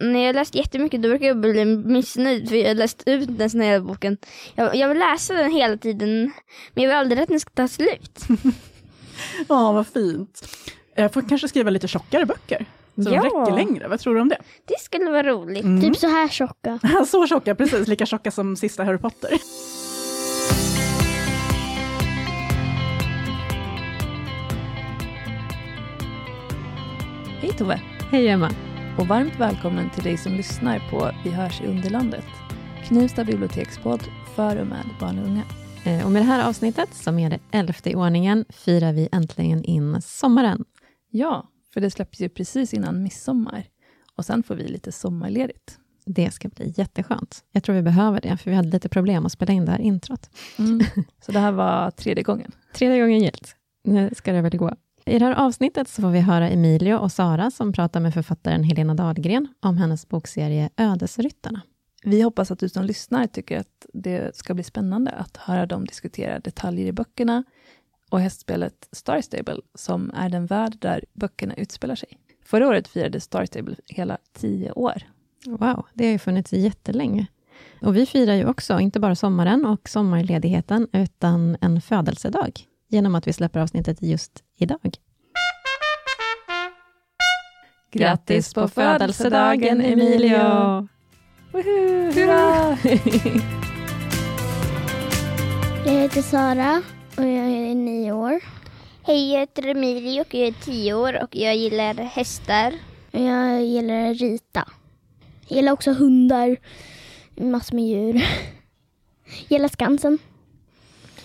när jag läst jättemycket då brukar jag bli missnöjd för jag har läst ut den här boken. Jag, jag vill läsa den hela tiden men jag vill aldrig att den ska ta slut. Ja, vad fint. Jag får kanske skriva lite tjockare böcker. Så Ja. de räcker längre. Vad tror du om det? Det skulle vara roligt. Mm. Typ så här tjocka. Så tjocka, precis. Lika tjocka som sista Harry Potter. Hej Tove! Hej Emma. Och varmt välkommen till dig som lyssnar på Vi hörs i Underlandet. Knivsta bibliotekspodd för och med barn och unga. Eh, Och med det här avsnittet, som är det elfte i ordningen, firar vi äntligen in sommaren. Ja, för det släpps ju precis innan midsommar. Och sen får vi lite sommarledigt. Det ska bli jätteskönt. Jag tror vi behöver det, för vi hade lite problem att spela in det här introt. Mm. Så det här var tredje gången. Tredje gången gillt. Nu ska det väl gå. I det här avsnittet så får vi höra Emilio och Sara som pratar med författaren Helena Dahlgren om hennes bokserie Ödesryttarna. Vi hoppas att du som lyssnar tycker att det ska bli spännande att höra dem diskutera detaljer i böckerna och hästspelet Star Stable, som är den värld där böckerna utspelar sig. Förra året firade Star Stable hela tio år. Wow, det har ju funnits jättelänge. Och vi firar ju också, inte bara sommaren och sommarledigheten, utan en födelsedag, genom att vi släpper avsnittet just idag. Grattis på födelsedagen, Emilio! Woho! Hurra! Jag heter Sara och jag är nio år. Hej, jag heter Emilie och jag är tio år och jag gillar hästar. Jag gillar att rita. Jag gillar också hundar, massor med djur. Jag gillar Skansen.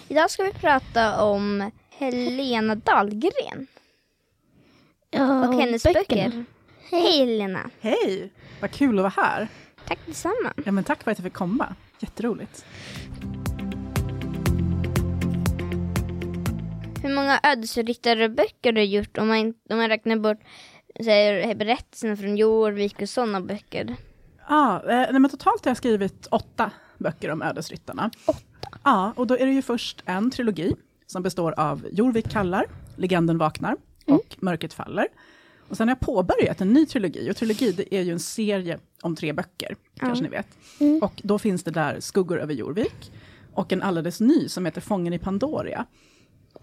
Idag ska vi prata om Helena Dahlgren Ja, och hennes böckerna. böcker. Hej Helena! Hej! Vad kul att vara här. Tack detsamma. Ja, men tack för att jag fick komma. Jätteroligt. Hur många ödesryttarböcker du har gjort om man, om man räknar bort säger, berättelserna från Jorvik och sådana böcker? Ah, eh, men totalt har jag skrivit åtta böcker om ödesryttarna. Åtta? Ja, och då är det ju först en trilogi som består av Jorvik kallar, Legenden vaknar och Mörkret faller. Och sen har jag påbörjat en ny trilogi, och trilogi det är ju en serie om tre böcker, kanske ni vet. Och då finns det där Skuggor över Jorvik, och en alldeles ny som heter Fången i Pandoria,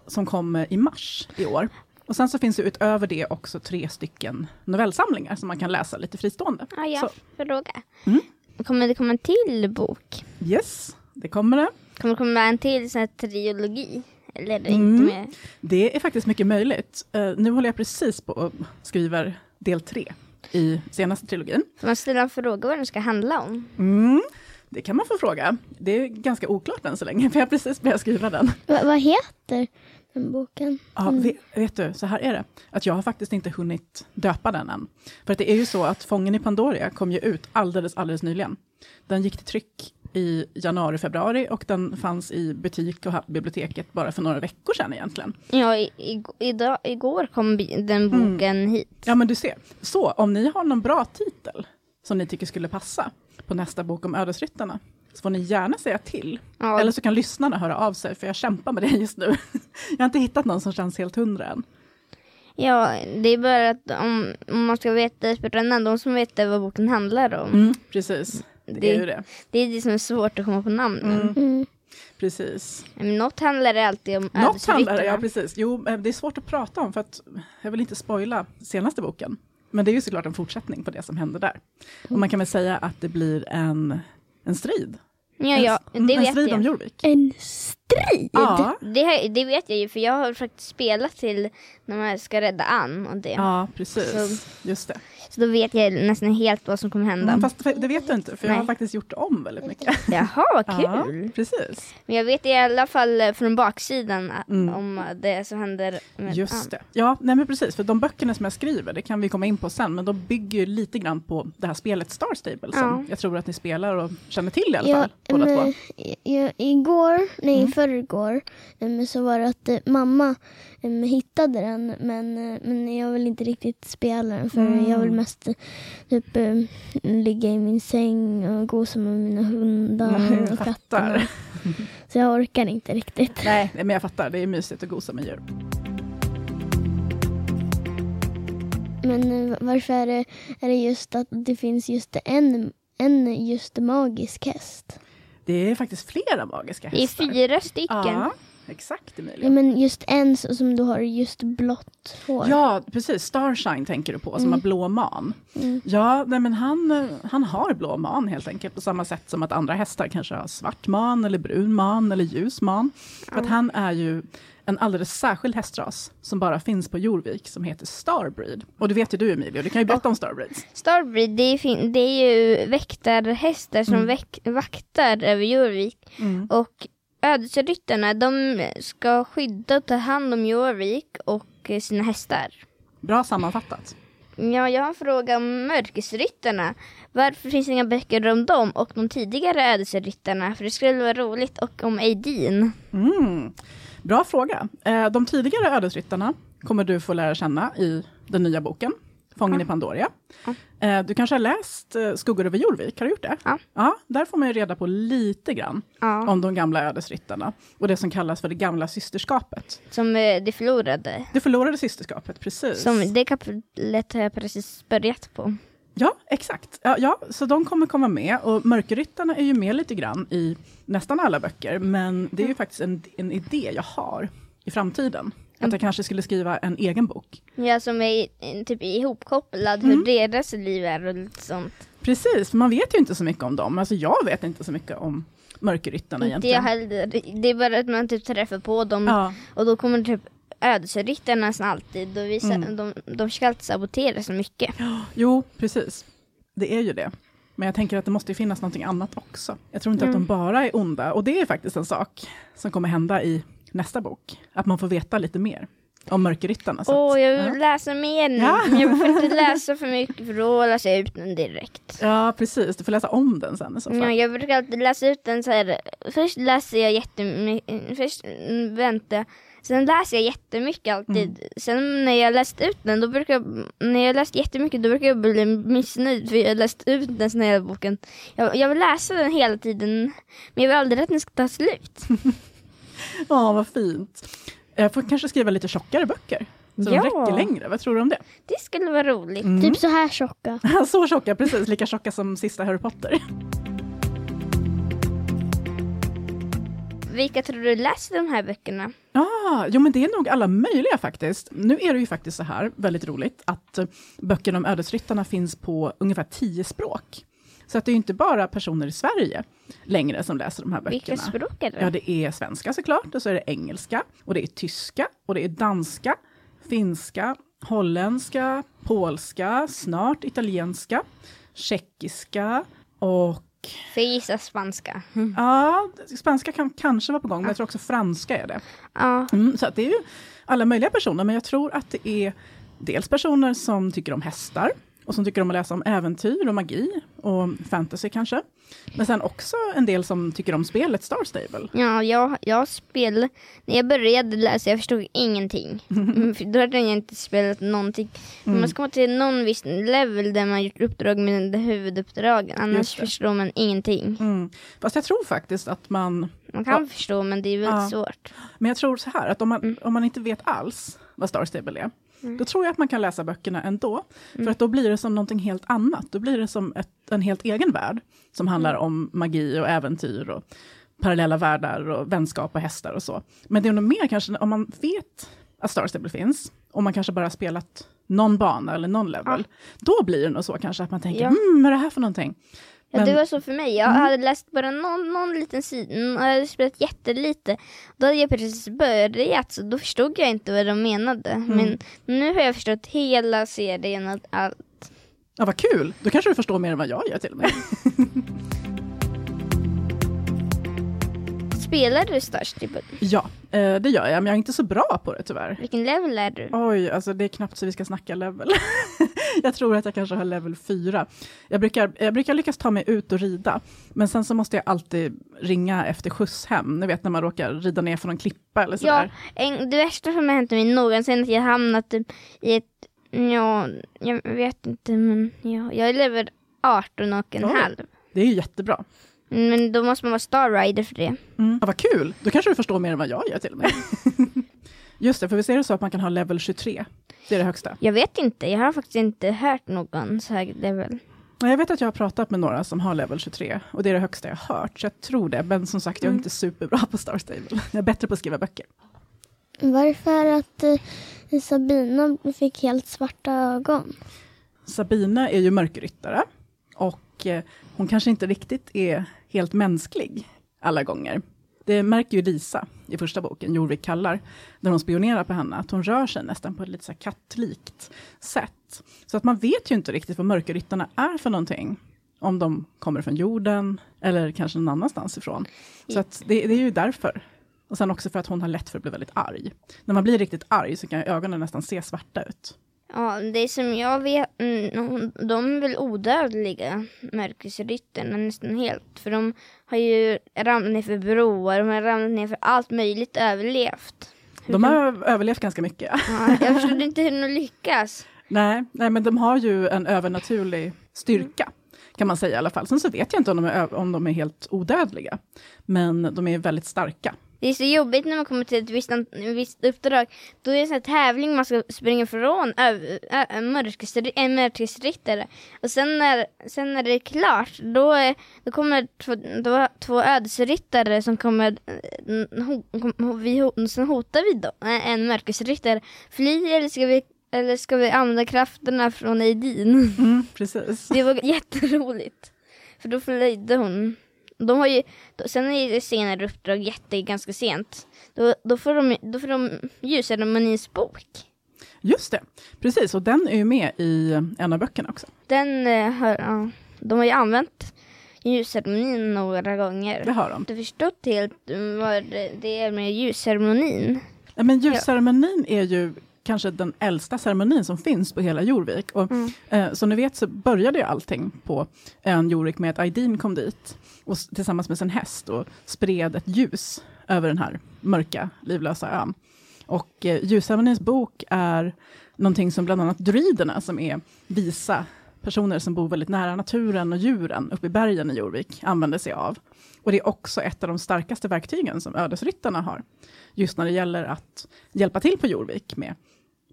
som kom i mars i år. Och sen så finns det utöver det också tre stycken novellsamlingar som man kan läsa lite fristående. Ah, ja, Så, fråga. Mm. Kommer det komma en till bok? yes, det kommer det. Kommer det komma en till sån här trilogi? Eller det Mm. inte med? Det är faktiskt mycket möjligt. Eh, nu håller jag precis på och skriver del tre i senaste trilogin. Får man ställa en fråga vad den ska handla om? Mm, det kan man få fråga. Det är ganska oklart än så länge, för jag har precis börjat skriva den. Va, vad heter den boken? Ja, vet, vet du, så här är det. Att jag har faktiskt inte hunnit döpa den än. För att det är ju så att Fången i Pandoria kom ju ut alldeles, alldeles nyligen. Den gick till tryck i januari, februari och den fanns i butik och biblioteket bara för några veckor sedan egentligen. Ja, i, i, idag, igår kom den boken hit. Ja, men du ser. Så om ni har någon bra titel som ni tycker skulle passa på nästa bok om ödesryttarna, så får ni gärna säga till. Ja, Eller så kan lyssnarna höra av sig, för jag kämpar med det just nu. jag har inte hittat någon som känns helt hundra än. ja, det är bara att om, om man ska veta spelarna, de som vet vad boken handlar om. Mm, precis, det, Det- är ju det. Det är det som är svårt att komma på namnen. Mm, Mm. precis. Men något handlar det alltid om Något handlar ja precis. Jo, eh, det är svårt att prata om, för att jag vill inte spoila senaste boken. Men det är ju såklart en fortsättning på det som händer där. Och man kan väl säga att det blir en, en strid. Ja, ja, en, det en vet strid om jag. Jorvik. En strid? Ja, Det, det vet jag ju för jag har faktiskt spelat till när man ska rädda Ann och det. ja, precis. Just det. Så då vet jag nästan helt vad som kommer hända. Mm, fast det vet du inte, för jag har Nej. faktiskt gjort om väldigt mycket. Jaha, vad Ja, kul. precis. Men jag vet i alla fall eh, från baksidan ä- Mm. om det som händer med Just Ann. det. Ja, nej men precis, för de böckerna som jag skriver, det kan vi komma in på sen, men de bygger ju lite grann på det här spelet Star Stable, som Ja. jag tror att ni spelar och känner till i alla Ja, fall, men, två. i- igår, nej Mm. i förrgår, em, så var det att eh, mamma em, hittade den men, eh, men jag vill inte riktigt spela den för Mm. jag vill mest eh, typ eh, ligga i min säng och gosa med mina hundar Mm, och fattar. katterna. Så jag orkar inte riktigt. Nej, men jag fattar, det är mysigt att gosa med djur. Men eh, varför är det, är det just att det finns just en, en just magisk häst? Det är faktiskt flera magiska Det är hästar. fyra stycken. Ja, exakt Ja, Emilia. men just en som du har just blått hår. Ja, precis. Starshine tänker du på, som har blå man. Mm. Ja, nej, men han, eh, han har blå man helt enkelt, på samma sätt som att andra hästar kanske har svart man, eller brun man, eller ljus man. För att han är ju en alldeles särskild hästras som bara finns på Jorvik, som heter Starbreed. Och det vet ju du Emilio, du kan ju berätta om Starbreeds. Starbreed, det är, det är ju väktarhästar som Mm. väck- vaktar över Jorvik. Och ödesryttarna, de ska skydda och ta hand om Jorvik och eh, sina hästar. Bra sammanfattat. Ja, jag har en fråga om mörkesryttarna. Varför finns det inga böcker om dem och de tidigare ödesryttarna? För det skulle vara roligt. Och om Aideen. Mm. Bra fråga. Eh, De tidigare ödesryttarna kommer du få lära känna i den nya boken, Fången i Pandoria. Eh, Du kanske har läst eh, Skuggor över Jorvik, har du gjort det? Ja. ja. Där får man ju reda på lite grann Ja. om de gamla ödesryttarna och det som kallas för det gamla systerskapet. Som det förlorade. Det förlorade systerskapet, precis. Som det kapitlet har jag precis börjat på. Ja, exakt. Ja, ja, så de kommer komma med och Mörkerryttarna är ju med lite grann i nästan alla böcker, men det är ju faktiskt en, en idé jag har i framtiden. Att jag kanske skulle skriva en egen bok. Ja, som är typ ihopkopplad Mm. hur deras liv är och lite sånt. Precis, man vet ju inte så mycket om dem. Alltså jag vet inte så mycket om Mörkerryttarna Inte jag egentligen. heller. Det är bara att man typ träffar på dem Ja, och då kommer typ ödesryttarna nästan alltid. Och visa, Mm. de, de ska alltid sabotera så mycket. jo, precis. Det är ju det. Men jag tänker att det måste ju finnas någonting annat också. Jag tror inte Mm. att de bara är onda. Och det är faktiskt en sak som kommer hända i nästa bok. Att man får veta lite mer om Mörkerryttarna. Åh, att- jag vill ja. läsa mer nu. Ja. Men jag får inte läsa för mycket för då läser jag ut den direkt. Ja, precis. Du får läsa om den sen i så fall. Ja, jag brukar alltid läsa ut den så här. Först läser jag jättemycket, först mm, väntar Sen läser jag jättemycket alltid. Mm. Sen när jag läst ut den, då brukar jag, när jag läst jättemycket, då brukar jag bli missnöjd för jag har läst ut den hela boken. Jag, jag vill läsa den hela tiden, men jag vill aldrig att den ska ta slut. Ja, vad fint. Jag får kanske skriva lite tjockare böcker. Så Ja. de räcker längre. Vad tror du om det? Det skulle vara roligt. Mm. Typ så här tjocka. så tjocka, precis. Lika tjocka som sista Harry Potter. Vilka tror du läser de här böckerna? Ah, jo men det är nog alla möjliga faktiskt. Nu är det ju faktiskt så här, väldigt roligt, att eh, böckerna om ödesryttarna finns på ungefär tio språk. Så att det är ju inte bara personer i Sverige längre som läser de här Vilka böckerna. språk är det? Ja, det är svenska såklart, och så är det engelska, och det är tyska, och det är danska, finska, holländska, polska, snart italienska, tjeckiska och För jag gissar spanska. ja, spanska kan kanske vara på gång, men jag tror också franska är det. Ja, Mm, så att det är ju alla möjliga personer, men jag tror att det är dels personer som tycker om hästar, och som tycker om att läsa om äventyr och magi, och fantasy kanske. Men sen också en del som tycker om spelet Star Stable. Ja, jag, jag spelade, när jag började läsa, jag förstod ingenting. Mm, Då hade jag inte spelat någonting. Mm. Man ska komma till någon viss level där man gjort uppdrag med huvuduppdragen, annars förstår man ingenting. Mm. Fast jag tror faktiskt att man, Man kan Ja. förstå, men det är väldigt Ja. svårt. men jag tror så här, att om man, Mm. om man inte vet alls vad Star Stable är, då tror jag att man kan läsa böckerna ändå. För att då blir det som någonting helt annat. Då blir det som ett, en helt egen värld, som handlar Mm. om magi och äventyr och parallella världar och vänskap och hästar och så. Men det är nog mer kanske om man vet att Star Stable finns, och man kanske bara har spelat någon bana eller någon level, då blir det nog så kanske att man tänker, Ja. hmm, vad är det här för någonting? Ja, Men- det var så för mig. Jag hade läst bara någon, någon liten sida, jag hade spelat jättelite. Då hade jag precis börjat, så då förstod jag inte vad de menade. Men nu har jag förstått hela serien och allt. Ja, vad kul! Då kanske du förstår mer än vad jag gör till och med. Spelar du Star Stable? Ja, eh, det gör jag, men jag är inte så bra på det tyvärr. Vilken level är du? Oj, alltså det är knappt så vi ska snacka level. jag tror att jag kanske har level 4. Jag brukar, jag brukar lyckas ta mig ut och rida, men sen så måste jag alltid ringa efter skjuts hem. Ni vet när man råkar rida ner från en klippa eller Ja, sådär. en, det värsta som har hänt mig någonsin är att jag hamnat typ i ett, ja, jag vet inte men ja, jag är level 18 och en Oj. halv. Det är ju jättebra. Men då måste man vara Star Rider för det. Mm. Ja, vad kul! Då kanske du förstår mer än vad jag gör till och med. Just det, för vi ser det så att man kan ha level 23. Det är det högsta. Jag vet inte, jag har faktiskt inte hört någon så hög level. Ja, Jag vet att jag har pratat med några som har level 23 och det är det högsta jag har hört, så jag tror det. Men som sagt, jag är Mm. inte superbra på Star Stable. Jag är bättre på att skriva böcker. Varför att eh, Sabina fick helt svarta ögon? Sabina är ju mörkerryttare och eh, hon kanske inte riktigt är helt mänsklig alla gånger. Det märker ju Lisa i första boken, Jorvik kallar, när hon spionerar på henne, att hon rör sig nästan på ett lite så kattlikt sätt. Så att man vet ju inte riktigt vad mörkerryttarna är för någonting. Om de kommer från jorden eller kanske någon annanstans ifrån. Så att det, det är ju därför. Och sen också för att hon har lätt för att bli väldigt arg. När man blir riktigt arg så kan ögonen nästan se svarta ut. Ja, det som jag vet, mm, de är väl odödliga, mörkersryttarna nästan helt. För de har ju ramlat ner för broar, de har ramlat ner för allt möjligt, överlevt. Hur De har överlevt ganska mycket. Ja, jag förstod inte hur de lyckas. Nej, nej, men de har ju en övernaturlig styrka, kan man säga i alla fall. Sen så vet jag inte om de är, om de är helt odödliga, men de är väldigt starka. Det är så jobbigt när man kommer till ett visst, visst uppdrag. Då är det en sån här tävling man ska springa ö- en mörkersryttare. Och sen när, sen när det är klart, då, är, då kommer två, då, två ödesryttare som kommer, eh, ho, vi, ho, sen hotar vi då eh, en mörkersryttare. Fly eller ska vi eller ska vi använda krafterna från Aidin? Mm, precis. Det var jätteroligt. För då flöjde hon. De har ju, sen är det senare uppdrag jätte, ganska sent. Då, då får de, då får de ljusceremonins bok. Just det, precis. Och den är ju med i en av böckerna också. Den eh, har, ja, de har ju använt ljusceremonin några gånger. Det har de. inte förstått helt vad det det är med ljusceremonin. Ja, Men ljusceremonin är ju kanske den äldsta ceremonin som finns på hela Jorvik. Och, Mm. eh, som ni vet så började ju allting på ön Jorvik med att Aidin kom dit och, tillsammans med sin häst och spred ett ljus över den här mörka, livlösa ön. Och eh, ljusceremonins bok är någonting som bland annat druiderna, som är visa personer som bor väldigt nära naturen och djuren uppe i bergen i Jorvik, använder sig av. Och det är också ett av de starkaste verktygen som ödesryttarna har, just när det gäller att hjälpa till på Jorvik med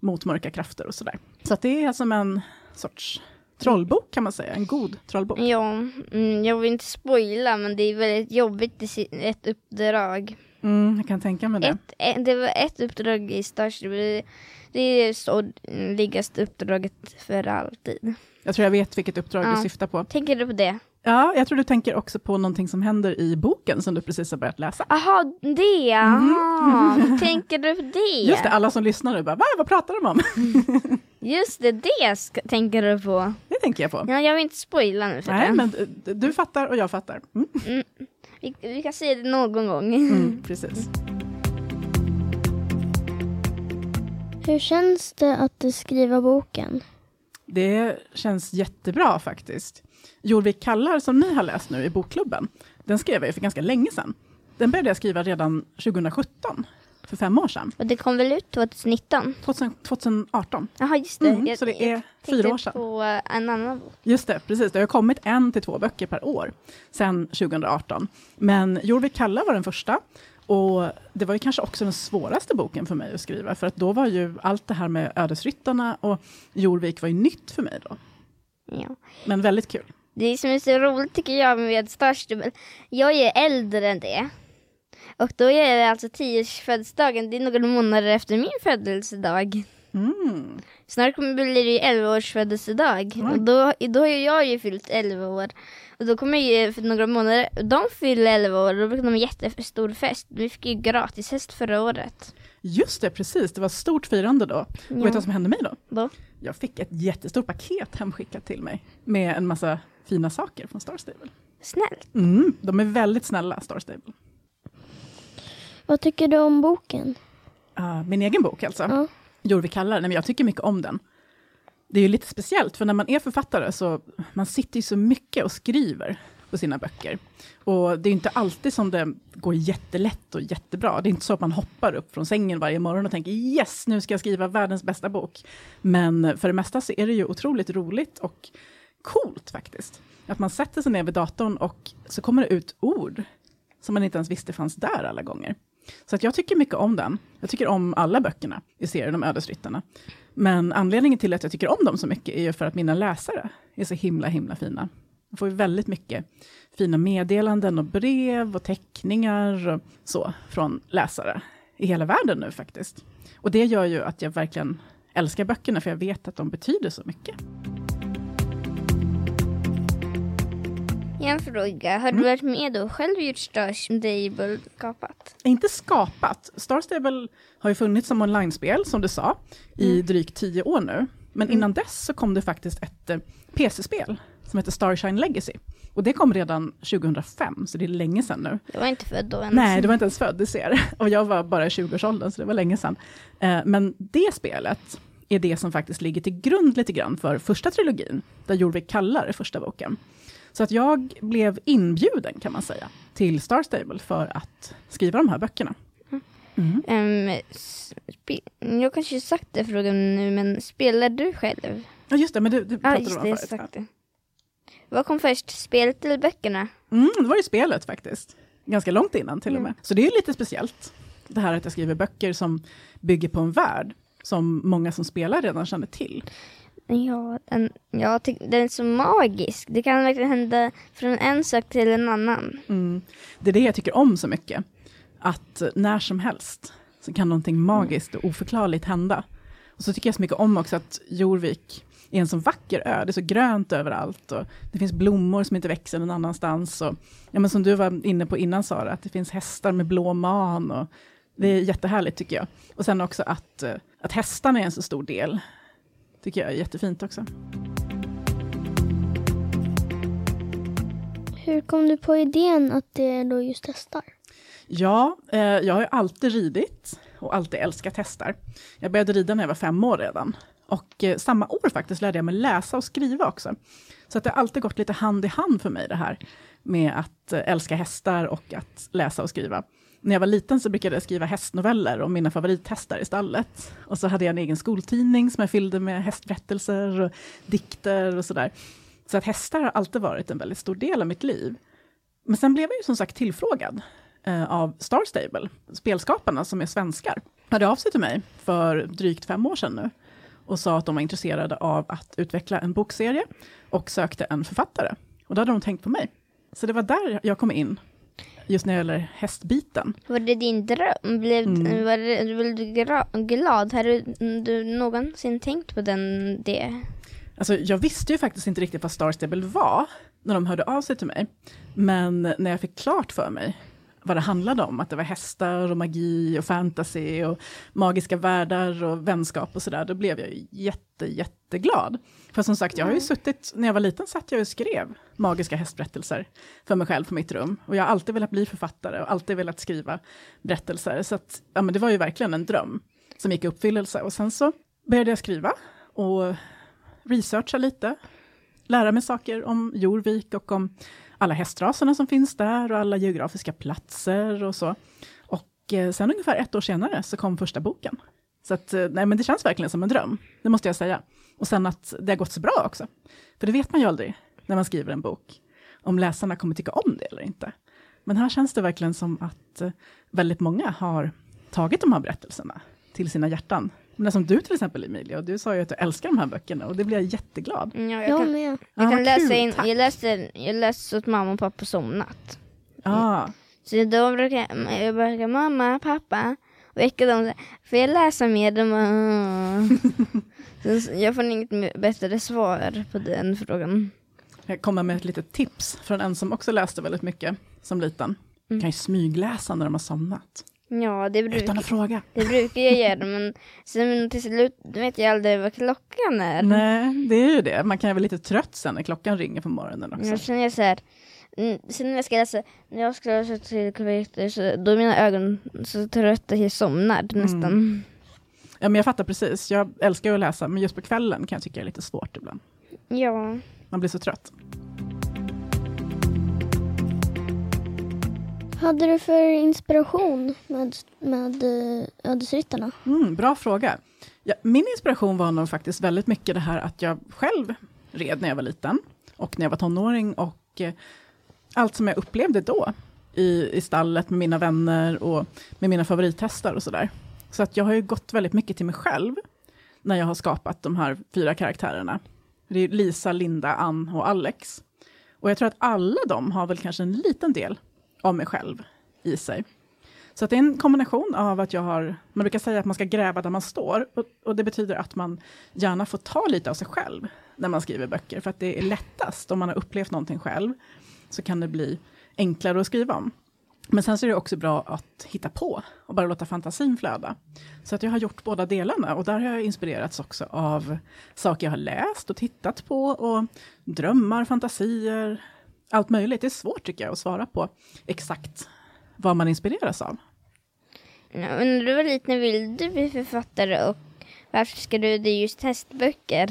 mot mörka krafter och sådär. Så att det är som en sorts trollbok kan man säga, en god trollbok. Ja, mm, jag vill inte spoila men det är väldigt jobbigt i ett uppdrag. Mm, jag kan tänka mig det. Ett, ett, det var ett uppdrag i Starship. Det det är så liggaste uppdraget för alltid. Jag tror jag vet vilket uppdrag Ja. du syftar på. Tänker du på det? Ja, jag tror du tänker också på någonting som händer i boken som du precis har börjat läsa. Jaha, det! Aha. Tänker du på det? Just det, alla som lyssnar nu bara, Va, vad pratar de om? Just det, det ska, tänker du på. Det tänker jag på. Ja, jag vill inte spoila nu för Nej, det. men du- du fattar och jag fattar. Mm, Vi, vi kan se det någon gång. mm, precis. Hur känns det att skriva boken? Det känns jättebra faktiskt. Jorvik kallar, som ni har läst nu i bokklubben, den skrev jag för ganska länge sedan. Den började jag skriva redan 2017, för fem år sedan. Och det kom väl ut 2019? 2000, 2018. Jaha, just det. Mm, Jag- så det är fyra år sedan. på en annan bok. Just det, precis. Det har kommit en till två böcker per år sedan 2018. Men Jorvik kalla var den första. Och det var ju kanske också den svåraste boken för mig att skriva, för att då var ju allt det här med ödesryttarna och Jorvik var ju nytt för mig då. Ja. Men väldigt kul. Det som är så roligt tycker jag med Starstable, jag är äldre än det. Och då är det alltså 10 födelsedagen, det är några månader efter min födelsedag. Mm. Snart kommer blir det ju 11 års födelsedag. Mm. Och då, då har jag ju fyllt 11 år. Och då kommer ju för några månader, de fyller 11 år, då blir det en jättestor fest. Vi fick ju gratis häst förra året. Just det, precis. Det var stort firande då. Och vet du vad som hände mig då? Då. Jag fick ett jättestort paket hemskickat till mig med en massa fina saker från Star Stable. Snällt. Mm, de är väldigt snälla, Star Stable. Vad tycker du om boken? Ah, min egen bok alltså. Ja. Jorvik kallar, nej men jag tycker mycket om den. Det är ju lite speciellt, för när man är författare så man sitter ju så mycket och skriver på sina böcker. Och det är inte alltid som det går jättelätt och jättebra. Det är inte så att man hoppar upp från sängen varje morgon och tänker yes, nu ska jag skriva världens bästa bok. Men för det mesta så är det ju otroligt roligt och coolt faktiskt. Att man sätter sig ner vid datorn och så kommer det ut ord som man inte ens visste fanns där alla gånger. Så att jag tycker mycket om den. Jag tycker om alla böckerna i serien om Ödesryttarna. Men anledningen till att jag tycker om dem så mycket är ju för att mina läsare är så himla, himla fina. Jag får ju väldigt mycket fina meddelanden och brev och teckningar och så från läsare i hela världen nu faktiskt. Och det gör ju att jag verkligen älskar böckerna, för jag vet att de betyder så mycket. En fråga, har du varit med och själv gjort Star Stable skapat? Inte skapat. Star Stable har ju funnits som online-spel, som du sa, i drygt tio år nu. Men innan dess så kom det faktiskt ett eh, PC-spel som heter Starshine Legacy. Och det kom redan 2005, så det är länge sedan nu. Jag var inte född då ens. Nej, du var inte ens född, du ser. Och jag var bara i 20-årsåldern, så det var länge sedan. Eh, Men det spelet är det som faktiskt ligger till grund lite grann för första trilogin, där Jorvik kallar första boken. Så att jag blev inbjuden, kan man säga, till Star Stable för att skriva de här böckerna. Mm. Spe- jag kanske sagt det frågan nu, men spelar du själv? Ja, just det, men du, du Ja, pratade just om det, förut. sagt det. Vad kom först, spelet eller böckerna? Mm, det var ju spelet faktiskt. Ganska långt innan till och med. Så det är ju lite speciellt. Det här att jag skriver böcker som bygger på en värld som många som spelar redan känner till. Ja, den, tycker den är så magisk. Det kan verkligen hända från en sak till en annan. Mm. Det är det jag tycker om så mycket. Att eh, när som helst så kan någonting magiskt och oförklarligt hända. Och så tycker jag så mycket om också att Jorvik är en så vacker ö. Det är så grönt överallt och det finns blommor som inte växer någon annanstans. Och, ja, men som du var inne på innan Sara, att det finns hästar med blå man. Och det är jättehärligt tycker jag. Och sen också att, eh, att hästarna är en så stor del. Tycker jag är jättefint också. Hur kom du på idén att det är då just hästar? Ja, eh, jag har ju alltid ridit och alltid älskat hästar. Jag började rida när jag var fem år redan. Och eh, samma år faktiskt lärde jag mig läsa och skriva också. Så att det har alltid gått lite hand i hand för mig det här med att eh, älska hästar och att läsa och skriva. När jag var liten så brukade jag skriva hästnoveller om mina favorithästar i stallet. Och så hade jag en egen skoltidning som jag fyllde med hästberättelser och dikter och sådär. Så att hästar har alltid varit en väldigt stor del av mitt liv. Men sen blev jag ju som sagt tillfrågad eh, av Star Stable, spelskaparna som är svenskar, hörde av sig till mig för drygt fem år sedan nu och sa att de var intresserade av att utveckla en bokserie och sökte en författare. Och då hade de tänkt på mig. Så det var där jag kom in, just när det gäller hästbiten. Var det din dröm? Blev, Mm. var det, blev du glad? Har du, du någonsin tänkt på den, det? Alltså, jag visste ju faktiskt inte riktigt vad Star Stable var när de hörde av sig till mig. Men när jag fick klart för mig vad det handlade om, att det var hästar och magi och fantasy och magiska världar och vänskap och sådär, då blev jag ju jätte, jätteglad. För som sagt, jag har ju suttit, när jag var liten satt jag och skrev magiska hästberättelser för mig själv på mitt rum. Och jag har alltid velat bli författare och alltid velat skriva berättelser. Så att, ja men det var ju verkligen en dröm som gick i uppfyllelse. Och sen så började jag skriva och researcha lite, lära mig saker om Jorvik och om alla hästraserna som finns där och alla geografiska platser och så. Och eh, sen ungefär ett år senare så kom första boken. Så att, eh, nej men det känns verkligen som en dröm, det måste jag säga. Och sen att det har gått så bra också. För det vet man ju aldrig när man skriver en bok, om läsarna kommer tycka om det eller inte. Men här känns det verkligen som att eh, väldigt många har tagit de här berättelserna till sina hjärtan. Men som du till exempel Emilia, och du sa ju att du älskar de här böckerna och det blir jag jätteglad. Ja, jag Jag kan, med. jag kan vad läsa kul, in, tack. jag läste, jag läste så att mamma och pappa somnat. Ja, Så då brukar jag, jag brukar mamma, pappa, väcka dem. Får jag läsa mer? De bara, "Mm." Så jag får inget bättre svar på den frågan. jag kommer med ett litet tips från en som också läste väldigt mycket som liten. Mm. Kan ju smygläsa när de har somnat, Ja, det utan brukar, att fråga. det brukar jag göra, men sen till slut vet jag aldrig vad klockan är. Nej, det är ju det. Man kan ju vara lite trött sen när klockan ringer på morgonen också. Jag känner så här, mm, sen när jag ska läsa, när jag ska läsa till kvarter så då är mina ögon så trötta att jag somnar Mm. nästan. Ja, men jag fattar precis. Jag älskar att läsa, men just på kvällen kan jag tycka det är lite svårt ibland. Ja. Man blir så trött. Hade du för inspiration med, med eh, Ödesryttarna? Mm, bra fråga. Ja, min inspiration var nog faktiskt väldigt mycket det här att jag själv red när jag var liten och när jag var tonåring och eh, allt som jag upplevde då i, i stallet med mina vänner och med mina favorithästar och sådär. Så att jag har ju gått väldigt mycket till mig själv när jag har skapat de här fyra karaktärerna. Det är Lisa, Linda, Ann och Alex. Och jag tror att alla de har väl kanske en liten del av mig själv i sig. Så att det är en kombination av att jag har, man brukar säga att man ska gräva där man står, och, och det betyder att man gärna får ta lite av sig själv när man skriver böcker, för att det är lättast om man har upplevt någonting själv, så kan det bli enklare att skriva om. Men sen så är det också bra att hitta på och bara låta fantasin flöda. Så att jag har gjort båda delarna och där har jag inspirerats också av saker jag har läst och tittat på och drömmar, fantasier, allt möjligt. Det är svårt tycker jag att svara på exakt vad man inspireras av. Ja, men när du var liten ville du bli författare och varför ska du det just hästböcker?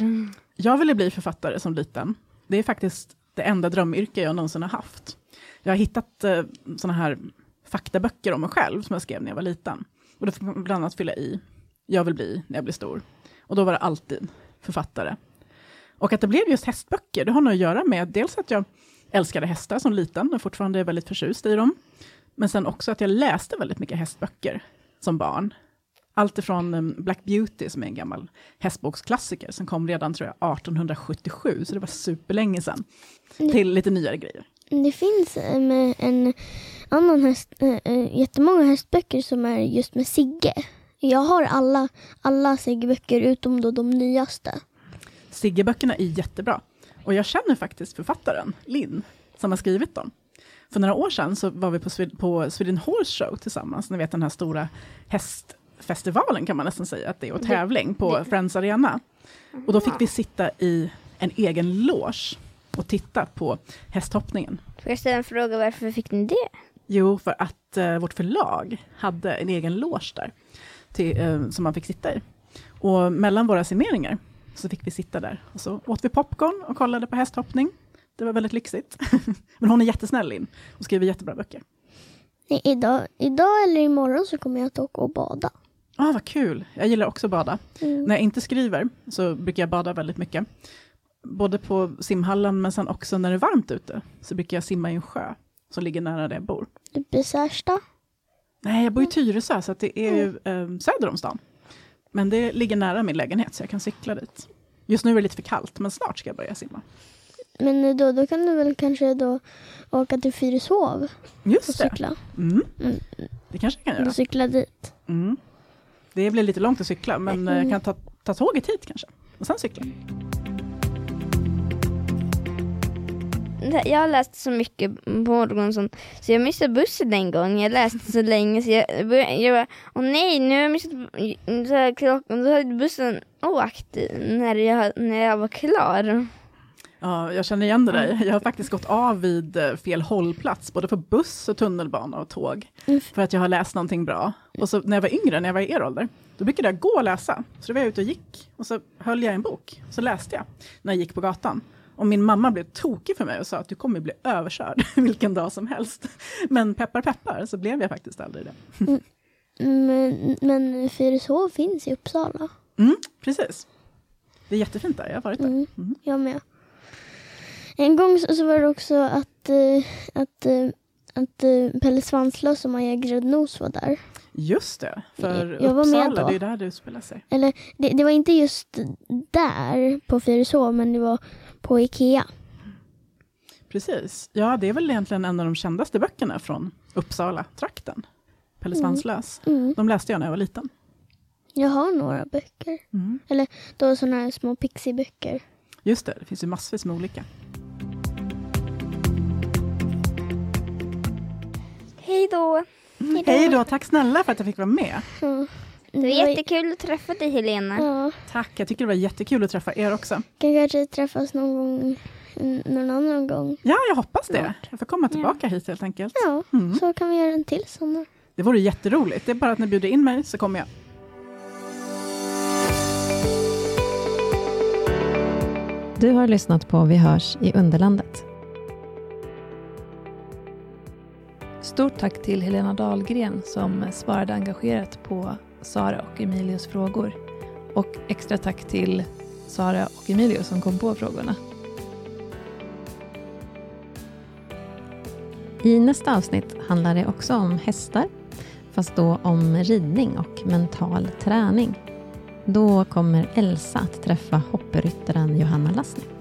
Jag ville bli författare som liten. Det är faktiskt det enda drömyrke jag någonsin har haft. Jag har hittat eh, såna här faktaböcker om mig själv som jag skrev när jag var liten. Och då fick man bland annat fylla i, jag vill bli när jag blir stor. Och då var det alltid författare. Och att det blev just hästböcker, det har nog att göra med dels att jag älskade hästar som liten och fortfarande är väldigt förtjust i dem. Men sen också att jag läste väldigt mycket hästböcker som barn. Allt ifrån um, Black Beauty, som är en gammal hästboksklassiker, som kom redan tror jag 1877, så det var superlänge sedan, till lite nyare grejer. Det finns um, en annan häst, uh, jättemånga hästböcker som är just med Sigge. Jag har alla, alla Sigge-böcker utom då de nyaste. Sigge-böckerna är jättebra. Och jag känner faktiskt författaren, Linn, som har skrivit dem. För några år sedan så var vi på, Sweden, på Sweden Horse Show tillsammans, ni vet den här stora hästfestivalen kan man nästan säga att det är, och tävling på det. Friends Arena. Och då fick vi sitta i en egen loge och titta på hästhoppningen. Får jag ställa en fråga, varför fick ni det? Jo, för att eh, vårt förlag hade en egen loge där, till, eh, som man fick sitta i. Och mellan våra signeringar så fick vi sitta där. Och så åt vi popcorn och kollade på hästhoppning. Det var väldigt lyxigt. Men hon är jättesnäll in och skriver jättebra böcker. Nej, idag, idag eller imorgon så kommer jag att åka och bada. Ah, vad kul! Jag gillar också att bada. Mm. När jag inte skriver så brukar jag bada väldigt mycket. Både på simhallen men sen också när det är varmt ute så brukar jag simma i en sjö som ligger nära där jag bor. Du bor i Särsta? Nej, jag bor i Tyresö så det är ju eh, söder om stan. Men det ligger nära min lägenhet så jag kan cykla dit. Just nu är det lite för kallt men snart ska jag börja simma. Men då, då kan du väl kanske då åka till Fyrishov Just och cykla? Mm. Mm. Det kanske jag kan göra. Och cykla dit. Mm. Det blir lite långt att cykla men jag kan ta, ta tåget hit kanske och sen cykla. Jag har läst så mycket på morgonen så jag missade bussen en gång. Jag läste så länge så jag jag bara, åh nej, nu har jag missat så här, klockan. Då hade bussen åkt när jag, när jag var klar. Ja, jag känner igen det där. Jag har faktiskt gått av vid eh, fel hållplats, både för buss och tunnelbana och tåg, för att jag har läst någonting bra. Och så när jag var yngre, när jag var i er ålder, då brukade jag gå och läsa. Så då var jag ute och gick, och så höll jag en bok, så läste jag när jag gick på gatan. Och min mamma blev tokig för mig och sa att du kommer bli överkörd vilken dag som helst. Men peppar peppar så blev jag faktiskt aldrig det. Mm. Men, men Fyrishov finns i Uppsala. Mm, precis. Det är jättefint där, jag har varit där. Mm, mm. Jag med. En gång så var det också att, uh, att, uh, att uh, Pelle Svanslös och Maja Gräddnos var där. Just det, för jag Uppsala, var med då. det är där det utspelar sig. Eller det, det var inte just där på Fyrishov, men det var på Ikea. Precis. Ja, det är väl egentligen en av de kändaste böckerna från Uppsala-trakten. Pelle mm. Svanslös. Mm. Mm. De läste jag när jag var liten. Jag har några böcker. Mm. Eller då sådana här små pixie-böcker. Just det, det finns ju massvis med olika. Hej då! Hej då, tack snälla för att jag fick vara med. Mm. Det var jättekul att träffa dig Helena. Ja. Tack, jag tycker det var jättekul att träffa er också. Kan kanske träffas någon gång, någon annan gång. Ja, jag hoppas det. Jag får komma tillbaka ja. hit helt enkelt. Ja, mm. så kan vi göra en till sommar. Det vore jätteroligt. Det är bara att ni bjuder in mig så kommer jag. Du har lyssnat på Vi hörs i Underlandet. Stort tack till Helena Dahlgren som svarade engagerat på Sara och Emilios frågor. Och extra tack till Sara och Emilio som kom på frågorna. I nästa avsnitt handlar det också om hästar, fast då om ridning och mental träning. Då kommer Elsa att träffa hoppryttaren Johanna Lassnik.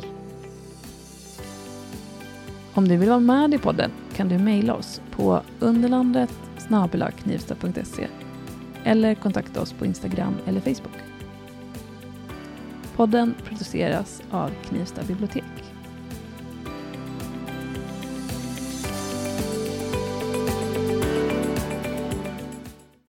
Om du vill vara med i podden kan du mejla oss på underlandet eller kontakta oss på Instagram eller Facebook. Podden produceras av Knivsta bibliotek.